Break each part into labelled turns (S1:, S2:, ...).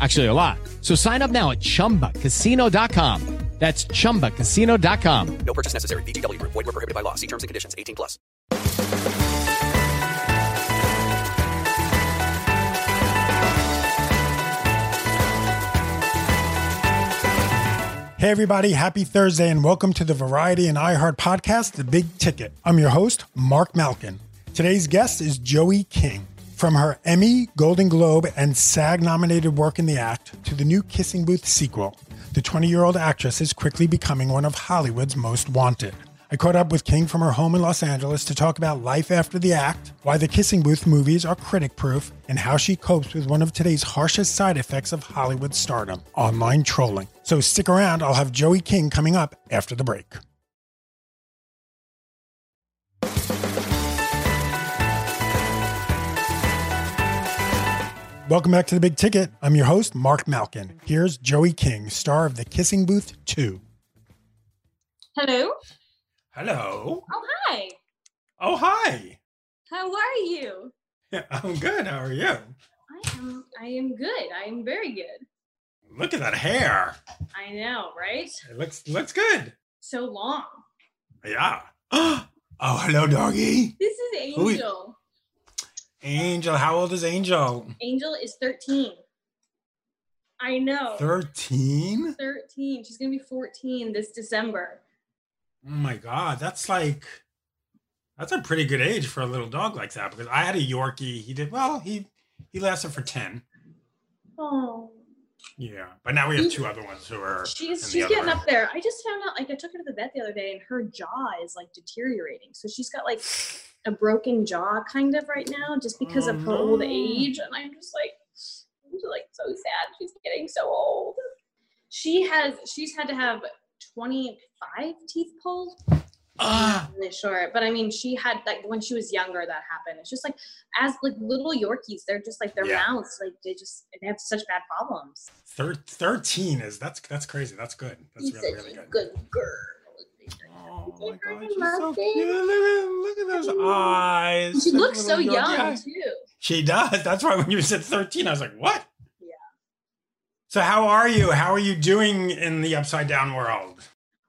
S1: Actually, a lot. So sign up now at chumbacasino.com. That's chumbacasino.com.
S2: No purchase necessary. VGW Group. Void were prohibited by law. See terms and conditions. 18 plus.
S3: Hey, everybody, happy Thursday, and welcome to the Variety and iHeart podcast, The Big Ticket. I'm your host, Marc Malkin. Today's guest is Joey King. From her Emmy, Golden Globe, and SAG nominated work in the act to the new Kissing Booth sequel, the 20 year old actress is quickly becoming one of Hollywood's most wanted. I caught up with King from her home in Los Angeles to talk about life after the act, why the Kissing Booth movies are critic proof, and how she copes with one of today's harshest side effects of Hollywood stardom online trolling. So stick around, I'll have Joey King coming up after the break. Welcome back to the Big Ticket. I'm your host, Marc Malkin. Here's Joey King, star of The Kissing Booth 2.
S4: Hello.
S3: Hello.
S4: Oh, hi.
S3: Oh, hi.
S4: How are you?
S3: I'm good. How are you?
S4: I am. I am good. I am very good.
S3: Look at that hair.
S4: I know, right?
S3: It looks looks good.
S4: So long.
S3: Yeah. Oh, hello, doggy.
S4: This is
S3: Who is-
S4: Angel.
S3: Angel, how old is Angel?
S4: Angel is thirteen. I know.
S3: 13?
S4: 13. She's gonna be 14 this December.
S3: Oh my god, that's like that's a pretty good age for a little dog like that because I had a Yorkie. He did well, he he lasted for 10.
S4: Oh,
S3: Yeah. But now we have two other ones who are
S4: she's she's getting
S3: room.
S4: up there. I just found out. Like, I took her to the vet the other day, and her jaw is like deteriorating. So she's got like a broken jaw, kind of right now, just because of her
S3: Oh,
S4: old age. And I'm just like, I'm just like so sad. She's getting so old. She has she's had to have 25 teeth pulled.
S3: Ah,
S4: Really short, but I mean, she had like when she was younger that happened. It's just like as like little Yorkies, they're just like their
S3: Yeah.
S4: mouths, like they just they have such bad problems.
S3: thir- 13 is that's that's crazy. That's good. That's
S4: She's
S3: really really good.
S4: good girl.
S3: Oh
S4: Is
S3: my god, she's so cute. Look at, look at those eyes.
S4: She looks so
S3: little Yorkie
S4: young
S3: eye.
S4: too.
S3: She does. That's why when you said 13, I was like, what?
S4: Yeah.
S3: So how are you? How are you doing in the upside down world?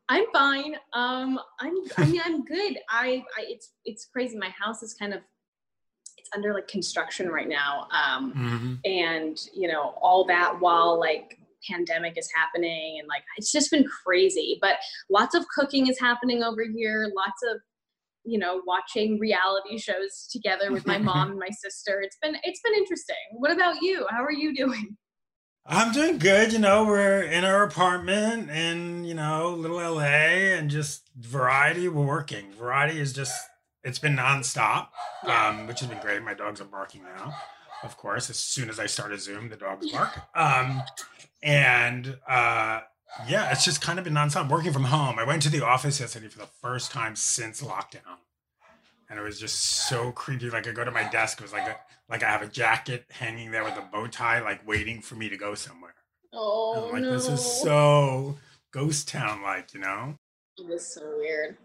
S4: I'm fine. Um, I'm. I mean, I'm good. I, I. It's. It's crazy. My house is kind of. It's under like construction right now. Um,
S3: Mm-hmm.
S4: and you know all that while like pandemic is happening and like it's just been crazy. But lots of cooking is happening over here. Lots of you know watching reality shows together with my mom and my sister. It's been. It's been interesting. What about you? How are you doing?
S3: I'm doing good. You know, we're in our apartment in, you know, little LA and just variety. We're working. Variety is just, it's been nonstop, um, which has been great. My dogs are barking now, of course. As soon as I start a Zoom, the dogs bark. Um, and uh, yeah, it's just kind of been nonstop working from home. I went to the office yesterday for the first time since lockdown. And it was just so creepy. Like I go to my desk, it was like a, like I have a jacket hanging there with a bow tie, like waiting for me to go somewhere.
S4: Oh
S3: like,
S4: no!
S3: this is so ghost town like, you know?
S4: It was so weird.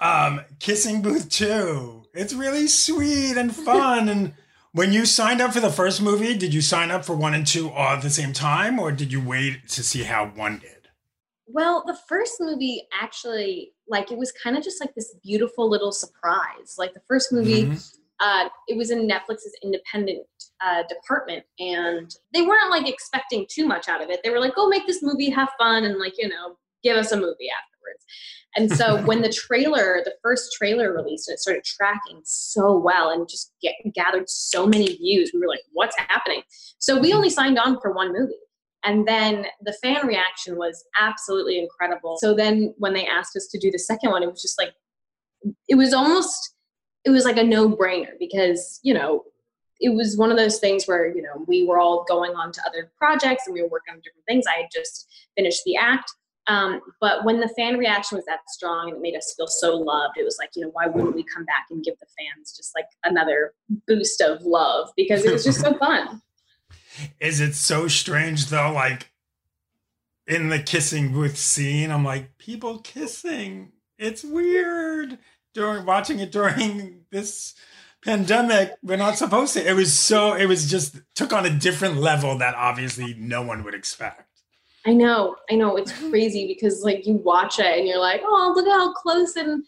S3: Um, Kissing Booth 2. It's really sweet and fun. and when you signed up for the first movie, did you sign up for one and two all at the same time, or did you wait to see how one did?
S4: Well, the first movie actually, like, it was kind of just like this beautiful little surprise. Like the first movie,
S3: Mhm.
S4: uh, it was in Netflix's independent uh, department, and they weren't like expecting too much out of it. They were like, "Go make this movie, have fun, and like you know, give us a movie afterwards. And so when the trailer, the first trailer released, and it started tracking so well and just get, gathered so many views. We were like, what's happening? So we only signed on for one movie. And then the fan reaction was absolutely incredible. So then when they asked us to do the second one, it was just like, it was almost, it was like a no brainer because, you know, it was one of those things where, you know, we were all going on to other projects and we were working on different things. I had just finished the act. Um, but when the fan reaction was that strong and it made us feel so loved, it was like, you know, why wouldn't we come back and give the fans just like another boost of love because it was just so fun.
S3: Is it so strange though? Like in the kissing booth scene, I'm like, people kissing. It's weird during watching it during this pandemic. We're not supposed to. It was so, it was just took on a different level that obviously no one would expect.
S4: I know, I know. It's crazy because like you watch it and you're like, oh, look at how close and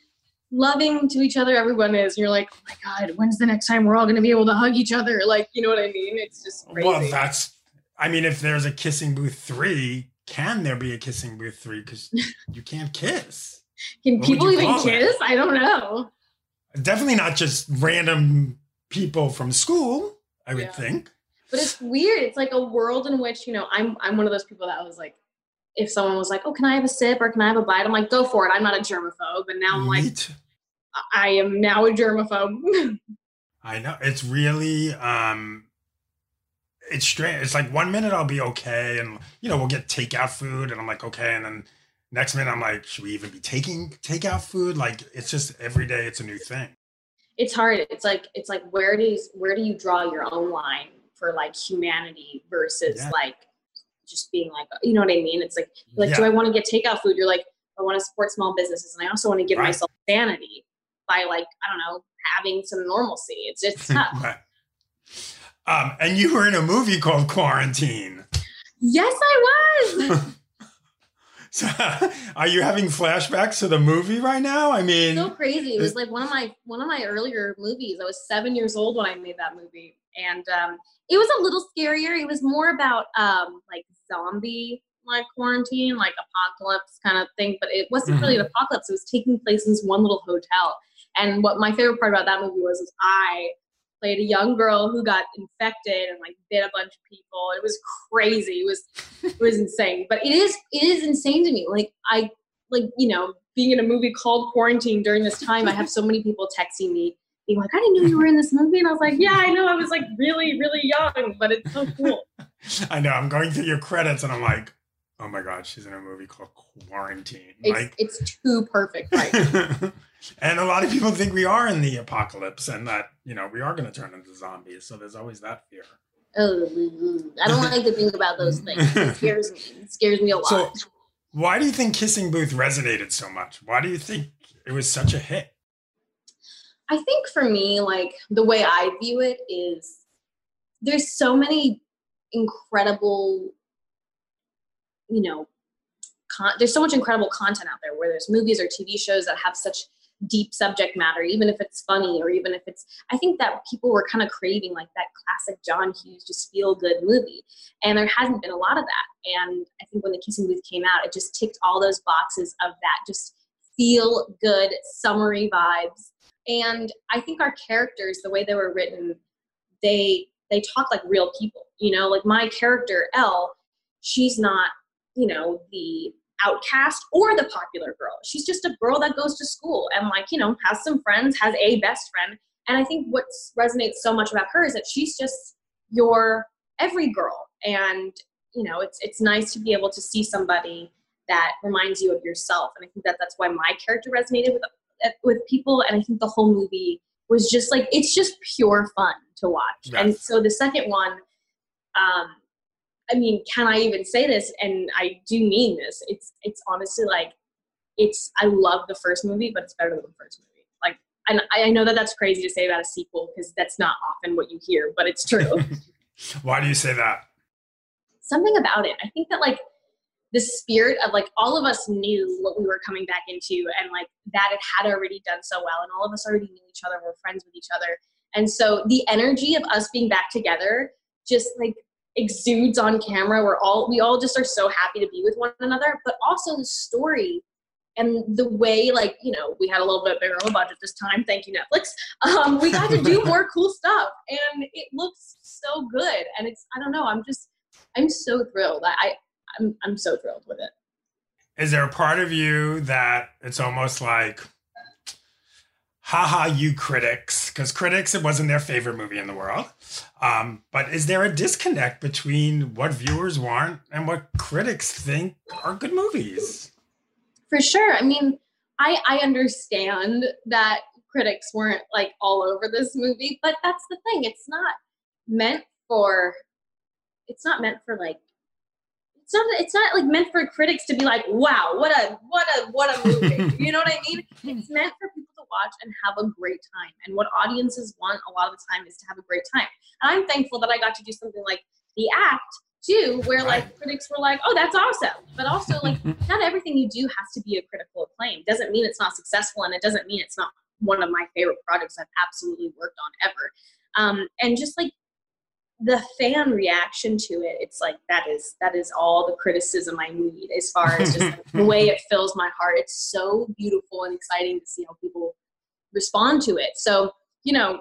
S4: loving to each other everyone is. And you're like, oh my God, when's the next time we're all going to be able to hug each other? Like, you know what I mean? It's just crazy.
S3: Well, that's, I mean, if there's a kissing booth three, can there be a kissing booth three? Because you can't kiss.
S4: Can
S3: What
S4: people even
S3: call it?
S4: kiss? I don't know.
S3: Definitely not just random people from school, I would
S4: Yeah.
S3: think.
S4: But it's weird. It's like a world in which, you know, I'm I'm one of those people that was like, if someone was like, Oh, can I have a sip or can I have a bite? I'm like, go for it. I'm not a germaphobe. And now I'm like. I am now a germaphobe.
S3: I know it's really um it's strange. It's like one minute I'll be okay and you know, we'll get takeout food and I'm like, okay, and then next minute I'm like, should we even be taking takeout food? Like it's just every day it's a new thing.
S4: it's hard. It's like it's like where do you where do you draw your own line for like humanity versus
S3: Yeah.
S4: like just being like you know what I mean? It's like like
S3: Yeah.
S4: do I want to get takeout food? You're like I want to support small businesses and I also want to give
S3: Right.
S4: myself sanity by like I don't know having some normalcy. It's it's tough.
S3: Right. Um, and you were in a movie called Quarantine.
S4: yes, I was.
S3: So are you having flashbacks to the movie right now? I mean,
S4: so crazy. It was like one of my one of my earlier movies. I was seven years old when I made that movie, and um, it was a little scarier. It was more about um, like zombie like quarantine, like apocalypse kind of thing. But it wasn't really an apocalypse. It was taking place in this one little hotel. And what my favorite part about that movie was, was I played a young girl who got infected and like bit a bunch of people. It was crazy. It was it was insane. But it is it is insane to me. Like I like you know being in a movie called Quarantine during this time. I have so many people texting me being like, I didn't know you were in this movie, and I was like, Yeah, I know. I was like really really young, but it's so cool.
S3: I know I'm going through your credits and I'm like, oh my god, she's in a movie called Quarantine.
S4: It's
S3: like,
S4: it's too perfect, right?
S3: and a lot of people think we are in the apocalypse and that you know we are going to turn into zombies. So there's always that fear.
S4: Ugh, I don't like to think about those things. It scares me. It scares me a lot.
S3: So, why do you think Kissing Booth resonated so much? Why do you think it was such a hit?
S4: I think for me, like the way I view it is there's so many incredible, you know, con- there's so much incredible content out there where there's movies or TV shows that have such deep subject matter, even if it's funny or even if it's, I think that people were kind of craving like that classic John Hughes, just feel good movie. And there hasn't been a lot of that. And I think when The Kissing Booth came out, it just ticked all those boxes of that just feel good, summery vibes and i think our characters the way they were written they they talk like real people you know like my character elle she's not you know the outcast or the popular girl. She's just a girl that goes to school and like you know has some friends has a best friend. And i think what resonates so much about her is that she's just your every girl. And you know it's it's nice to be able to see somebody that reminds you of yourself. And i think that that's why my character resonated with with people. And i think the whole movie was just like it's just pure fun to watch. And so the second one um i mean can i even say this and i do mean this it's it's honestly like it's i love the first movie but it's better than the first movie like and i I know that that's crazy to say about a sequel because that's not often what you hear but it's true
S3: Why do you say that?
S4: something about it. I think that like the spirit of like all of us knew what we were coming back into and like that it had already done so well and all of us already knew each other, we're friends with each other. And so the energy of us being back together just like exudes on camera. We're all we all just are so happy to be with one another. But also the story and the way like you know we had a little bit bigger of a budget this time. Thank you netflix. Um, we got to do more cool stuff and it looks so good. And it's i don't know i'm just i'm so thrilled. I, I I'm, I'm so thrilled with it.
S3: Is there a part of you that it's almost like haha you critics. Because critics it wasn't their favorite movie in the world. Um, but is there a disconnect between what viewers want and what critics think are good movies?
S4: For sure. I mean i i understand that critics weren't like all over this movie but that's the thing. It's not meant for it's not meant for like it's not it's not like meant for critics to be like wow what a what a what a movie. You know what i mean? It's meant for people watch and have a great time. And what audiences want a lot of the time is to have a great time. And i'm thankful that i got to do something like the act too where like critics were like oh that's awesome. But also like not everything you do has to be a critical acclaim. Doesn't mean it's not successful and it doesn't mean it's not one of my favorite projects i've absolutely worked on ever. Um, and just like the fan reaction to it it's like that is that is all the criticism i need as far as just like, the way it fills my heart. It's so beautiful and exciting to see how people respond to it. So you know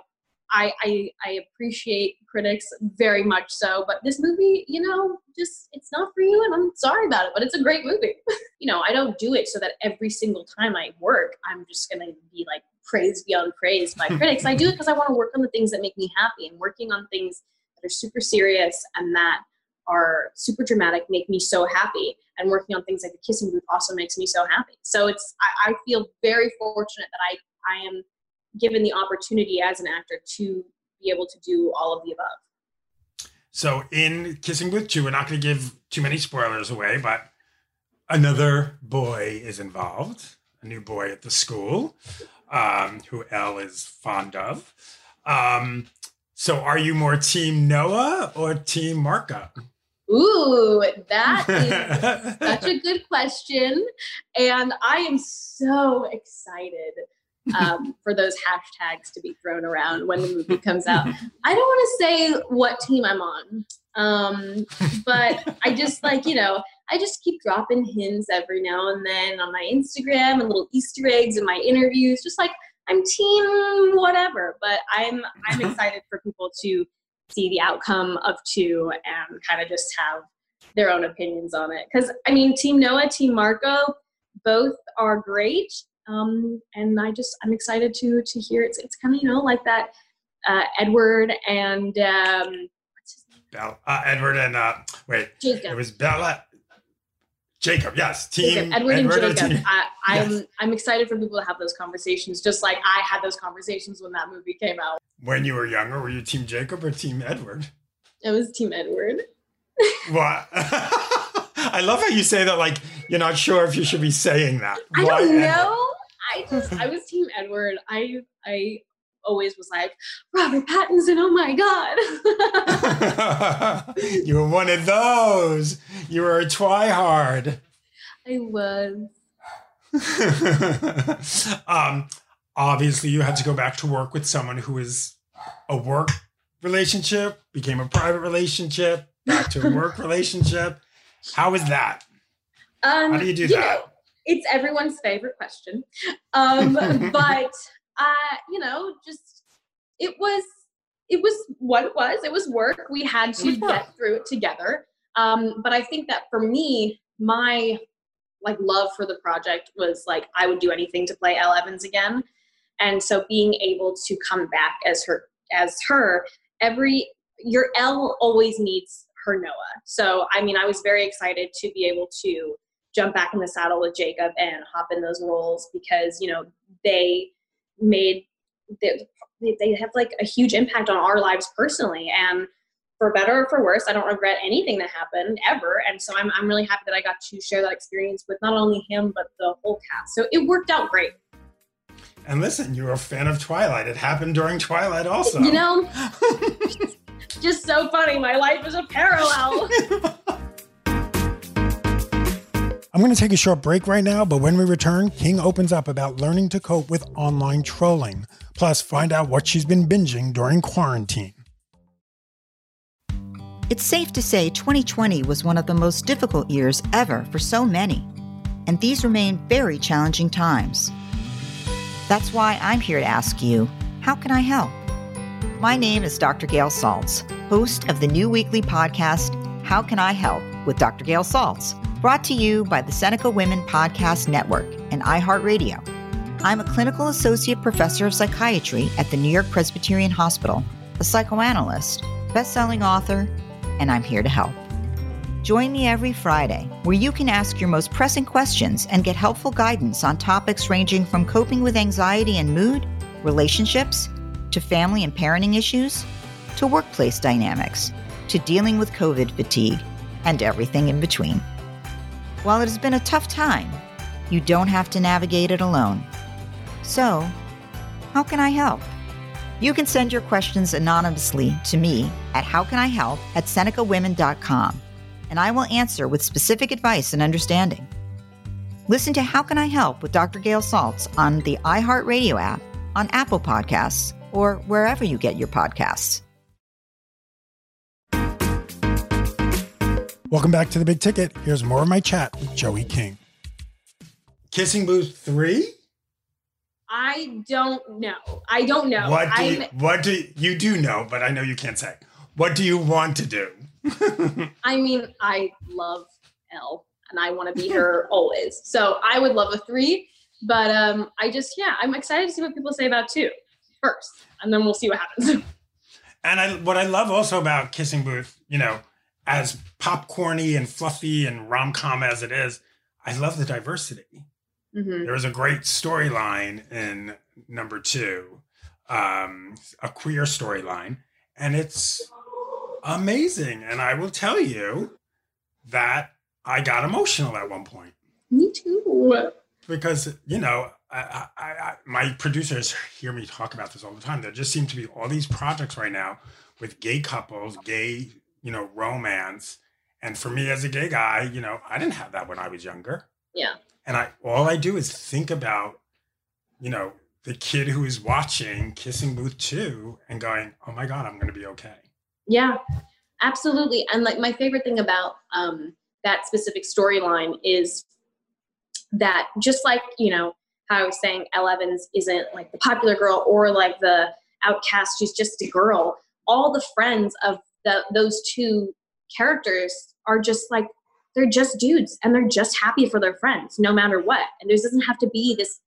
S4: I, I i appreciate critics very much so but this movie you know just it's not for you and i'm sorry about it but it's a great movie. You know i don't do it so that every single time i work i'm just gonna be like praised beyond praise by critics. I do it because i want to work on the things that make me happy and working on things that are super serious and that are super dramatic make me so happy and working on things like the kissing booth also makes me so happy. So it's I, I, feel very fortunate that i i am given the opportunity as an actor to be able to do all of the above
S3: so in kissing booth 2 we're not going to give too many spoilers away but another boy is involved a new boy at the school um, who Elle is fond of um, so are you more team Noah or team Marco?
S4: Ooh, that is such a good question. And I am so excited um, for those hashtags to be thrown around when the movie comes out. I don't want to say what team I'm on, um, but I just like, you know, I just keep dropping hints every now and then on my Instagram and little Easter eggs in my interviews, just like, I'm team whatever, but I'm I'm excited for people to see the outcome of two and kind of just have their own opinions on it. Because I mean, Team Noah, Team Marco, both are great, um, and I just I'm excited to to hear it. It's kind of you know like that uh, Edward and um,
S3: Bella, uh, Edward and uh, wait, Jacob. It was Bella. Jacob, yes, team
S4: Jacob, Edward, Edward and Jacob. I, am I'm, I'm excited for people to have those conversations, just like I had those conversations when that movie came out.
S3: When you were younger, were you team Jacob or team Edward?
S4: It was team Edward.
S3: what? I love how you say that. Like you're not sure if you should be saying that.
S4: I Why don't know. Edward? I just I was team Edward. I I always was like, Robert Pattinson, oh my
S3: God. you were one of those. You were a twihard.
S4: I was.
S3: um, obviously, you had to go back to work with someone who is a work relationship, became a private relationship, back to a work relationship. How is that? Um, How do you do you that? Know,
S4: it's everyone's favorite question. Um, but uh, you know, just it was it was what it was. It was work. We had to get through it together. Um, but I think that for me, my like love for the project was like I would do anything to play Elle Evans again. And so being able to come back as her as her, every your Elle always needs her Noah. So I mean I was very excited to be able to jump back in the saddle with Jacob and hop in those roles because, you know, they made they, they have like a huge impact on our lives personally. And for better or for worse i don't regret anything that happened ever. And so I'm, I'm really happy that i got to share that experience with not only him but the whole cast. So it worked out great.
S3: And listen you're a fan of twilight. It happened during twilight also.
S4: You know just so funny. My life is a parallel
S3: I'm going to take a short break right now, but when we return, King opens up about learning to cope with online trolling. Plus, find out what she's been binging during quarantine.
S5: It's safe to say 2020 was one of the most difficult years ever for so many. and these remain very challenging times. That's why I'm here to ask you how can I help? My name is Dr. Gail Saltz, host of the new weekly podcast, How Can I Help with Dr. Gail Saltz, brought to you by the Seneca Women Podcast Network and iHeartRadio. I'm a clinical associate professor of psychiatry at the New York Presbyterian Hospital, a psychoanalyst, best-selling author, and I'm here to help. Join me every Friday where you can ask your most pressing questions and get helpful guidance on topics ranging from coping with anxiety and mood, relationships, to family and parenting issues, to workplace dynamics, to dealing with COVID fatigue, and everything in between. While it has been a tough time, you don't have to navigate it alone. So, how can I help? You can send your questions anonymously to me at howcanihelp at senecawomen.com, and I will answer with specific advice and understanding. Listen to How Can I Help with Dr. Gail Saltz on the iHeartRadio app, on Apple Podcasts, or wherever you get your podcasts.
S3: Welcome back to the big ticket. Here's more of my chat with Joey King. Kissing Booth 3?
S4: I don't know. I don't know.
S3: What do you, what do you do know, but I know you can't say. What do you want to do?
S4: I mean, I love Elle and I want to be her always. So I would love a three, but um, I just, yeah, I'm excited to see what people say about two first, and then we'll see what happens.
S3: And I, what I love also about Kissing Booth, you know, as popcorny and fluffy and rom com as it is, I love the diversity.
S4: Mhm.
S3: There was a great storyline in number two, um, a queer storyline, and it's amazing. And I will tell you that I got emotional at one point
S4: Me too.
S3: because you know I, I, I, my producers hear me talk about this all the time. There just seem to be all these projects right now with gay couples, gay you know romance, and for me as a gay guy, you know I didn't have that when I was younger.
S4: Yeah.
S3: and I all I do is think about, you know, the kid who is watching Kissing Booth 2 and going, "Oh my god, I'm going to be okay."
S4: Yeah, absolutely. And like my favorite thing about um, that specific storyline is that just like you know how I was saying, Elle Evans isn't like the popular girl or like the outcast. She's just a girl. All the friends of those two characters are just like they're just dudes and they're just happy for their friends no matter what. And there doesn't have to be this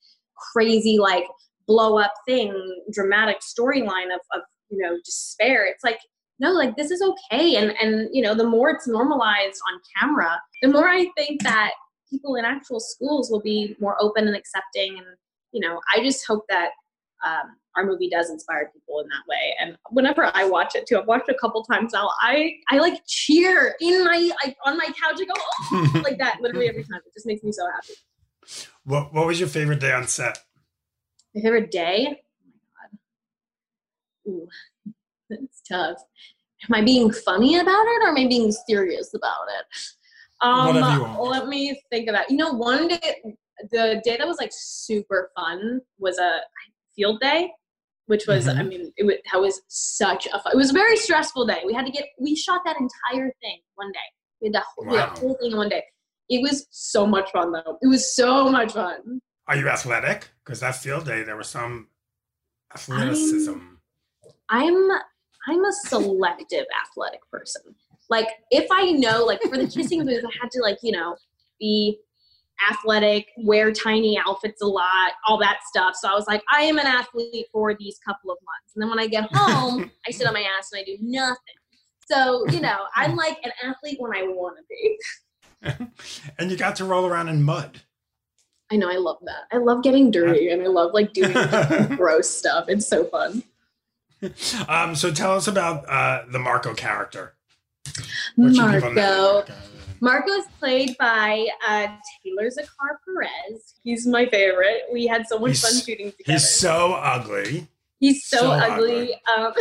S4: crazy like blow up thing, dramatic storyline of, of you know despair. It's like no, like this is okay. And and you know the more it's normalized on camera, the more I think that people in actual schools will be more open and accepting. And you know I just hope that um, our movie does inspire people in that way. And whenever I watch it too, I've watched it a couple times now. I I like cheer in my like on my couch. I go oh, like that literally every time. It just makes me so happy.
S3: What What was your favorite day on set?
S4: My favorite day? Oh my god. Ooh, it's tough. Am I being funny about it or am I being serious about it? Um,
S3: Whatever you want.
S4: let me think about. You know, one day, the day that was like super fun was a field day, which was, I
S3: Mhm.
S4: mean, it was, that was such a fun. It was a very stressful day. We had to get. We shot that entire thing one day. We had the whole,
S3: Wow.
S4: the whole thing in one day. It was so much fun though. It was so much fun.
S3: Are you athletic? Because that field day, there was some athleticism.
S4: I'm I'm a selective athletic person. Like if I know, like for the kissing booth, I had to like you know be athletic, wear tiny outfits a lot, all that stuff. So I was like, I am an athlete for these couple of months, and then when I get home, I sit on my ass and I do nothing. So you know, I'm like an athlete when I want to be.
S3: and you got to roll around in mud.
S4: I know I love that. I love getting dirty, and I love like doing gross stuff. It's so fun.
S3: Um, so tell us about uh, the Marco character. What should people?
S4: Marco. Marco is played by uh, Taylor Zakhar Perez. He's my favorite. We had so much
S3: He's-
S4: fun shooting together.
S3: He's so ugly.
S4: He's so,
S3: so
S4: ugly. Um,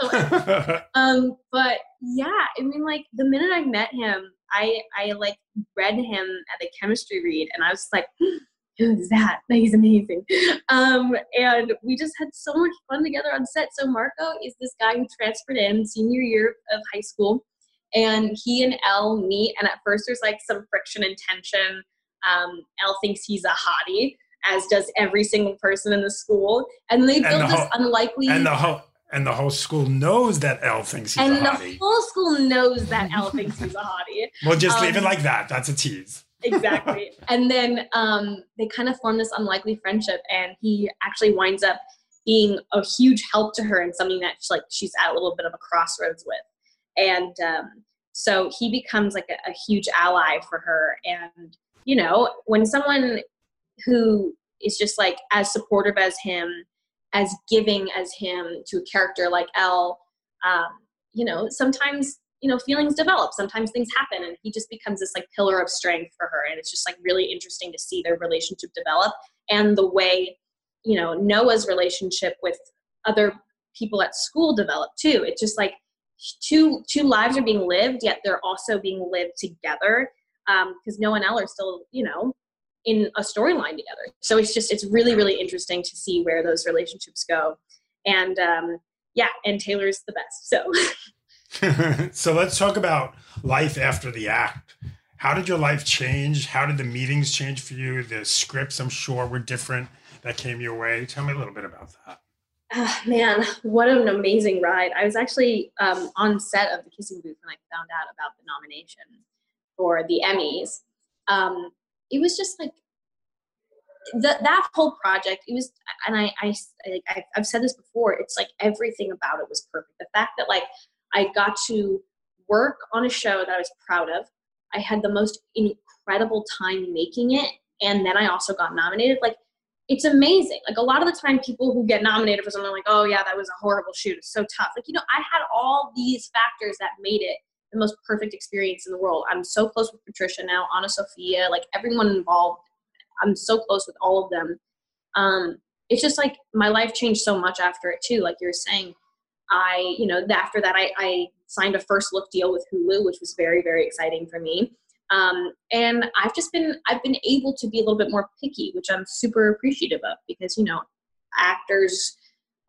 S4: so, um, but yeah, I mean, like the minute I met him, I I like read him at the chemistry read, and I was like, "Who's that? He's amazing." Um, and we just had so much fun together on set. So Marco is this guy who transferred in senior year of high school, and he and Elle meet, and at first there's like some friction and tension. Um, Elle thinks he's a hottie, as does every single person in the school. And they build
S3: the
S4: this unlikely
S3: And the whole and the whole school knows that Elle thinks he's
S4: and
S3: a hottie.
S4: And the whole school knows that Elle thinks he's a hottie.
S3: We'll just leave it
S4: um,
S3: like that. That's a tease.
S4: exactly. and then um, they kind of form this unlikely friendship, and he actually winds up being a huge help to her and something that like she's at a little bit of a crossroads with. And um, so he becomes like a, a huge ally for her. And you know, when someone who is just like as supportive as him, as giving as him to a character like Elle, um, you know, sometimes you know feelings develop. Sometimes things happen and he just becomes this like pillar of strength for her. And it's just like really interesting to see their relationship develop and the way you know noah's relationship with other people at school develop too. It's just like two two lives are being lived yet they're also being lived together because noah and elle are still you know in a storyline together so it's just it's really really interesting to see where those relationships go and um yeah and taylor's the best so
S3: so let's talk about life after the act. How did your life change? How did the meetings change for you? The scripts, I'm sure, were different that came your way. Tell me a little bit about that.
S4: Ah, man, what an amazing ride. I was actually um, on set of the Kissing Booth when I found out about the nomination for the Emmys. Um, it was just like that that whole project. It was, and I, I, I, I've said this before. It's like everything about it was perfect. The fact that like I got to work on a show that I was proud of. I had the most incredible time making it, and then I also got nominated. Like it's amazing. Like a lot of the time, people who get nominated for something like, oh yeah, that was a horrible shoot. It's so tough. Like you know, I had all these factors that made it the most perfect experience in the world. I'm so close with Patricia now, AnnaSophia, like everyone involved. I'm so close with all of them. Um, it's just like my life changed so much after it too. Like you were saying, I, you know, after that, I, I signed a first look deal with Hulu, which was very, very exciting for me. Um, and I've just been, I've been able to be a little bit more picky, which I'm super appreciative of because, you know, actors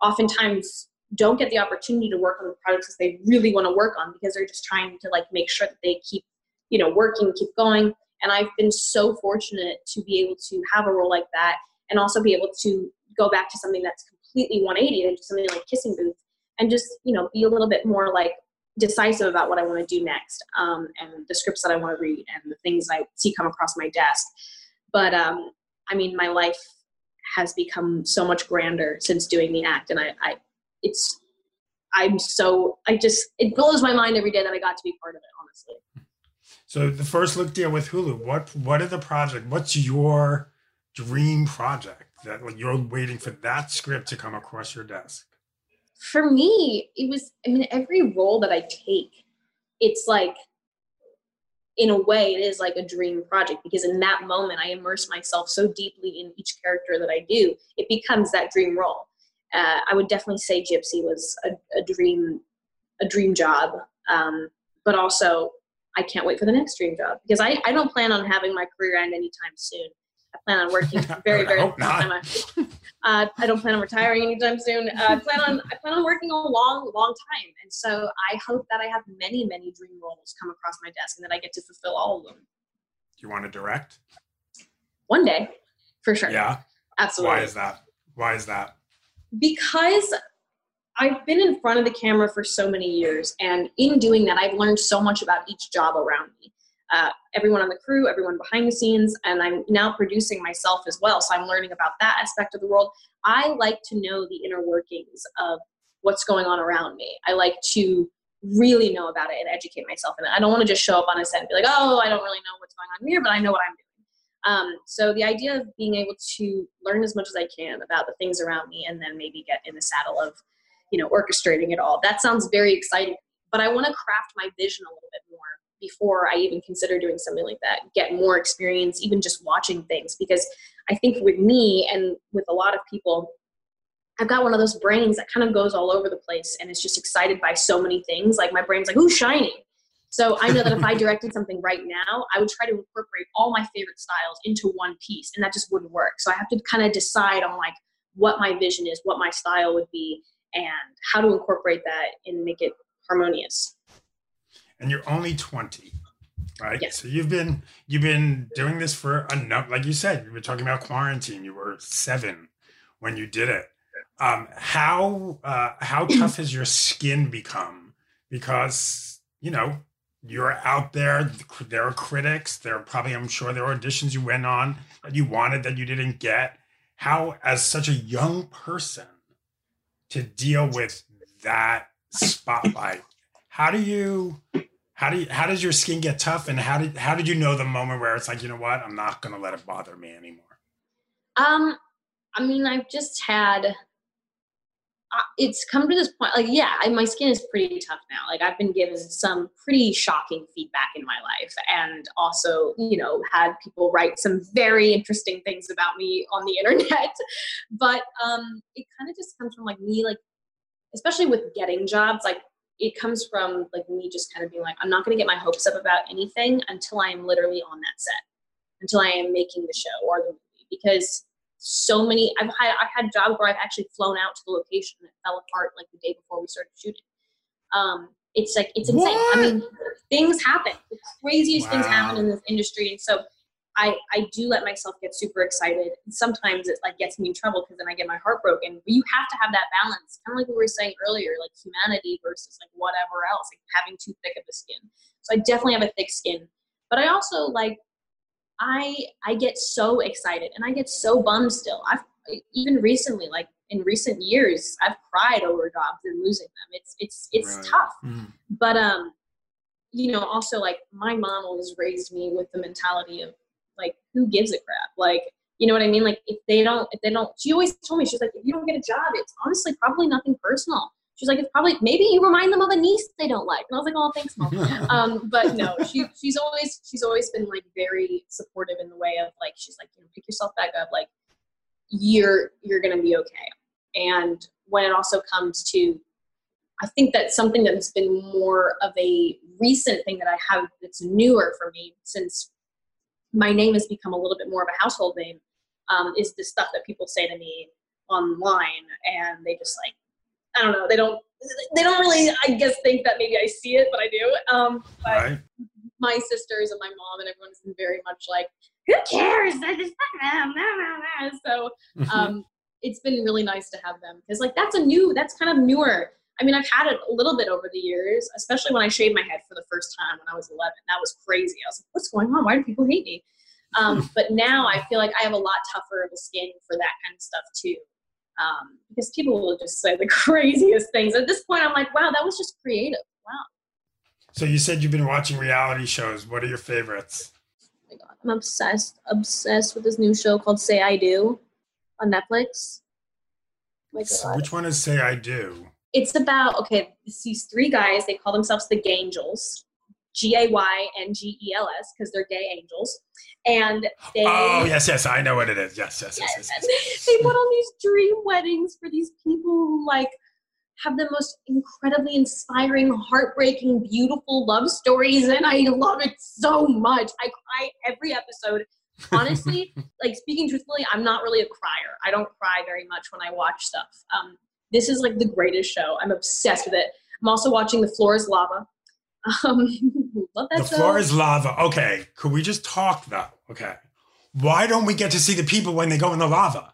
S4: oftentimes don't get the opportunity to work on the projects that they really want to work on because they're just trying to like make sure that they keep, you know, working, keep going. And I've been so fortunate to be able to have a role like that and also be able to go back to something that's completely 180 and do something like Kissing Booth and just you know be a little bit more like decisive about what I want to do next um, and the scripts that I want to read and the things I see come across my desk. But um, I mean, my life has become so much grander since doing the act, and I, I, it's, I'm so, I just, it blows my mind every day that I got to be part of it. Honestly.
S3: So the first look deal with Hulu. What what are the project? What's your dream project that like, you're waiting for that script to come across your desk?
S4: For me, it was, I mean, every role that I take, it's like, in a way, it is like a dream project because in that moment, I immerse myself so deeply in each character that I do, it becomes that dream role. Uh, I would definitely say Gypsy was a, a dream, a dream job. Um, but also, I can't wait for the next dream job because I, I don't plan on having my career end anytime soon. I plan on working very, very long time. Uh, I don't plan on retiring anytime soon. Uh, I plan on I plan on working a long, long time, and so I hope that I have many, many dream roles come across my desk, and that I get to fulfill all of them
S3: Do you want to direct?
S4: one day, for sure.
S3: Yeah.
S4: absolutely.
S3: Why is that? Why is that?
S4: because I've been in front of the camera for so many years, and in doing that, I've learned so much about each job around me. Uh, everyone on the crew, everyone behind the scenes, and I'm now producing myself as well. So I'm learning about that aspect of the world. I like to know the inner workings of what's going on around me. I like to really know about it and educate myself in it. I don't want to just show up on a set and be like, oh, I don't really know what's going on here, but I know what I'm doing. Um, so the idea of being able to learn as much as I can about the things around me and then maybe get in the saddle of, you know, orchestrating it all. That sounds very exciting. But I want to craft my vision a little bit more before I even consider doing something like that. Get more experience, even just watching things. Because I think with me and with a lot of people, I've got one of those brains that kind of goes all over the place and is just excited by so many things. Like my brain's like, ooh, shiny. So I know that if I directed something right now, I would try to incorporate all my favorite styles into one piece, and that just wouldn't work. So I have to kind of decide on like what my vision is, what my style would be, and how to incorporate that and make it harmonious.
S3: And you're only 20. right?
S4: Yes.
S3: So you've been you've been doing this for a number, like you said, you were talking about quarantine. You were seven when you did it. Um, how uh, how tough has your skin become? Because you know you're out there. There are critics. There are probably, I'm sure, there are auditions you went on that you wanted that you didn't get. How, as such a young person, to deal with that spotlight? How do you? How do you, how does your skin get tough and how did how did you know the moment where it's like you know what I'm not gonna let it bother me anymore?
S4: Um, I mean, I've just had. Uh, it's come to this point, like, yeah, I, my skin is pretty tough now. Like, I've been given some pretty shocking feedback in my life, and also, you know, had people write some very interesting things about me on the internet. but um, it kind of just comes from like me, like, especially with getting jobs, like it comes from like me just kind of being like, I'm not going to get my hopes up about anything until I am literally on that set, until I am making the show or the movie, because so many I've had I've had jobs where I've actually flown out to the location and it fell apart like the day before we started shooting. Um, it's like it's insane.
S3: What?
S4: I mean, things happen. The craziest things happen in this industry, and so I I do let myself get super excited. And sometimes it like gets me in trouble because then I get my heart broken. But you have to have that balance, kind of like we were saying earlier, like humanity versus like whatever else, like having too thick of a skin. So I definitely have a thick skin, but I also like I I get so excited and I get so bummed still. I've even recently, like in recent years, I've cried over jobs and losing them. It's it's it's
S3: Right.
S4: tough.
S3: Mhm.
S4: But um, you know, also like my mom always raised me with the mentality of like, who gives a crap? Like, you know what I mean? Like if they don't, if they don't, she always told me, she's like, if you don't get a job, it's honestly probably nothing personal. She's like, it's probably maybe you remind them of a niece they don't like. And I was like, oh, thanks, mom um, but no, she she's always she's always been like very supportive in the way of like she's like you know pick yourself back up like you're you're gonna be okay. And when it also comes to, I think that's something that's been more of a recent thing that I have that's newer for me since my name has become a little bit more of a household name. Um, is the stuff that people say to me online, and they just like I don't know they don't they don't really I guess think that maybe I see it, but I do. Um, but
S3: Right?
S4: my sisters and my mom and everyone's been very much like, who cares? So um, it's been really nice to have them because like that's a new, that's kind of newer. I mean, I've had it a little bit over the years, especially when I shaved my head for the first time when I was 11. That was crazy. I was like, what's going on? Why do people hate me? Um, but now I feel like I have a lot tougher of a skin for that kind of stuff too. Um, because people will just say the craziest things. At this point, I'm like, wow, that was just creative. Wow.
S3: So you said you've been watching reality shows. What are your favorites?
S4: Oh my god, I'm obsessed, obsessed with this new show called Say I Do on Netflix. Oh my god.
S3: Which one is Say I Do?
S4: It's about okay, these three guys, they call themselves the Gayngels. G A Y N G E L S, because they're gay angels. And they
S3: Oh yes, yes, I know what it is. Yes, yes, yes, yes. yes.
S4: they put on these dream weddings for these people who like have the most incredibly inspiring, heartbreaking, beautiful love stories, and I love it so much. I cry every episode. Honestly, like speaking truthfully, I'm not really a crier. I don't cry very much when I watch stuff. Um, this is like the greatest show. I'm obsessed with it. I'm also watching The Floor is Lava. Um, love that
S3: The
S4: show.
S3: floor is lava. Okay, could we just talk though? Okay. Why don't we get to see the people when they go in the lava?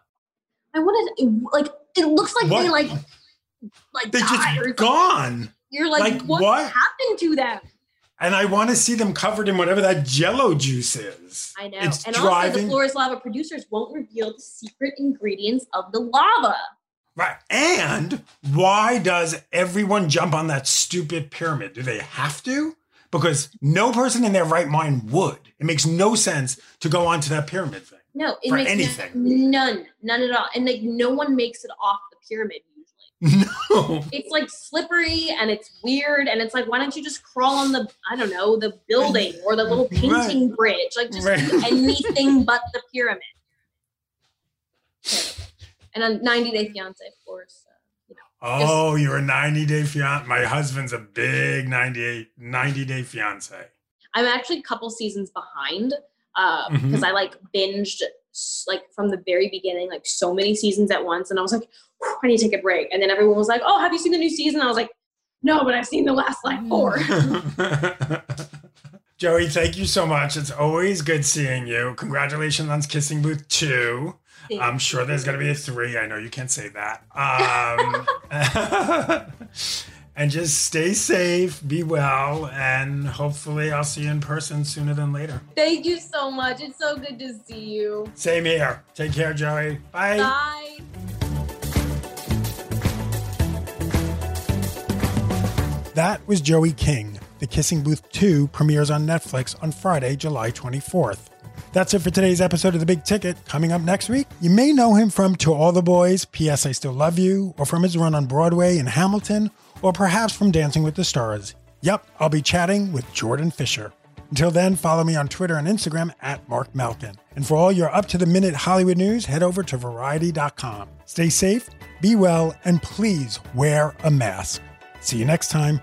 S4: I wanted like it looks like
S3: What?
S4: they like like
S3: They just gone.
S4: You're like,
S3: Like,
S4: what,
S3: what?
S4: happened to them?
S3: And I want to see them covered in whatever that jello juice is.
S4: I know.
S3: It's
S4: and also, the
S3: driving.
S4: Floor is Lava producers won't reveal the secret ingredients of the lava.
S3: Right. And why does everyone jump on that stupid pyramid? Do they have to? Because no person in their right mind would. It makes no sense to go onto that pyramid thing.
S4: No, it
S3: For
S4: makes
S3: anything.
S4: none, none at all. And like, no one makes it off the pyramid usually.
S3: No.
S4: It's like slippery and it's weird, and it's like, why don't you just crawl on the, I don't know, the building or the little painting bridge? Like, just
S3: Right.
S4: anything but the pyramid. And a 90 Day Fiance, of course. Uh, you know.
S3: Oh, you're a 90 day fiance. My husband's a big 98, 90 day fiance.
S4: I'm actually a couple seasons behind uh,
S3: Mhm.
S4: because I like binged like from the very beginning, like so many seasons at once, and I was like, I need to take a break. And then everyone was like, Oh, have you seen the new season? I was like, No, but I've seen the last like four.
S3: Joey, thank you so much. It's always good seeing you. Congratulations on Kissing Booth 2. I'm sure there's going to be a 3. I know you can't say that. Um, and just stay safe, be well, and hopefully I'll see you in person sooner than later.
S4: Thank you so much. It's so good to see you.
S3: Same here. Take care, Joey. Bye.
S4: Bye.
S3: That was Joey King. The Kissing Booth 2 premieres on Netflix on Friday, July 24th. That's it for today's episode of The Big Ticket. Coming up next week, you may know him from To All the Boys, P.S. I Still Love You, or from his run on Broadway in Hamilton, or perhaps from Dancing with the Stars. Yep, I'll be chatting with Jordan Fisher. Until then, follow me on Twitter and Instagram at Marc Malkin. And for all your up to the minute Hollywood news, head over to variety.com. Stay safe, be well, and please wear a mask. See you next time.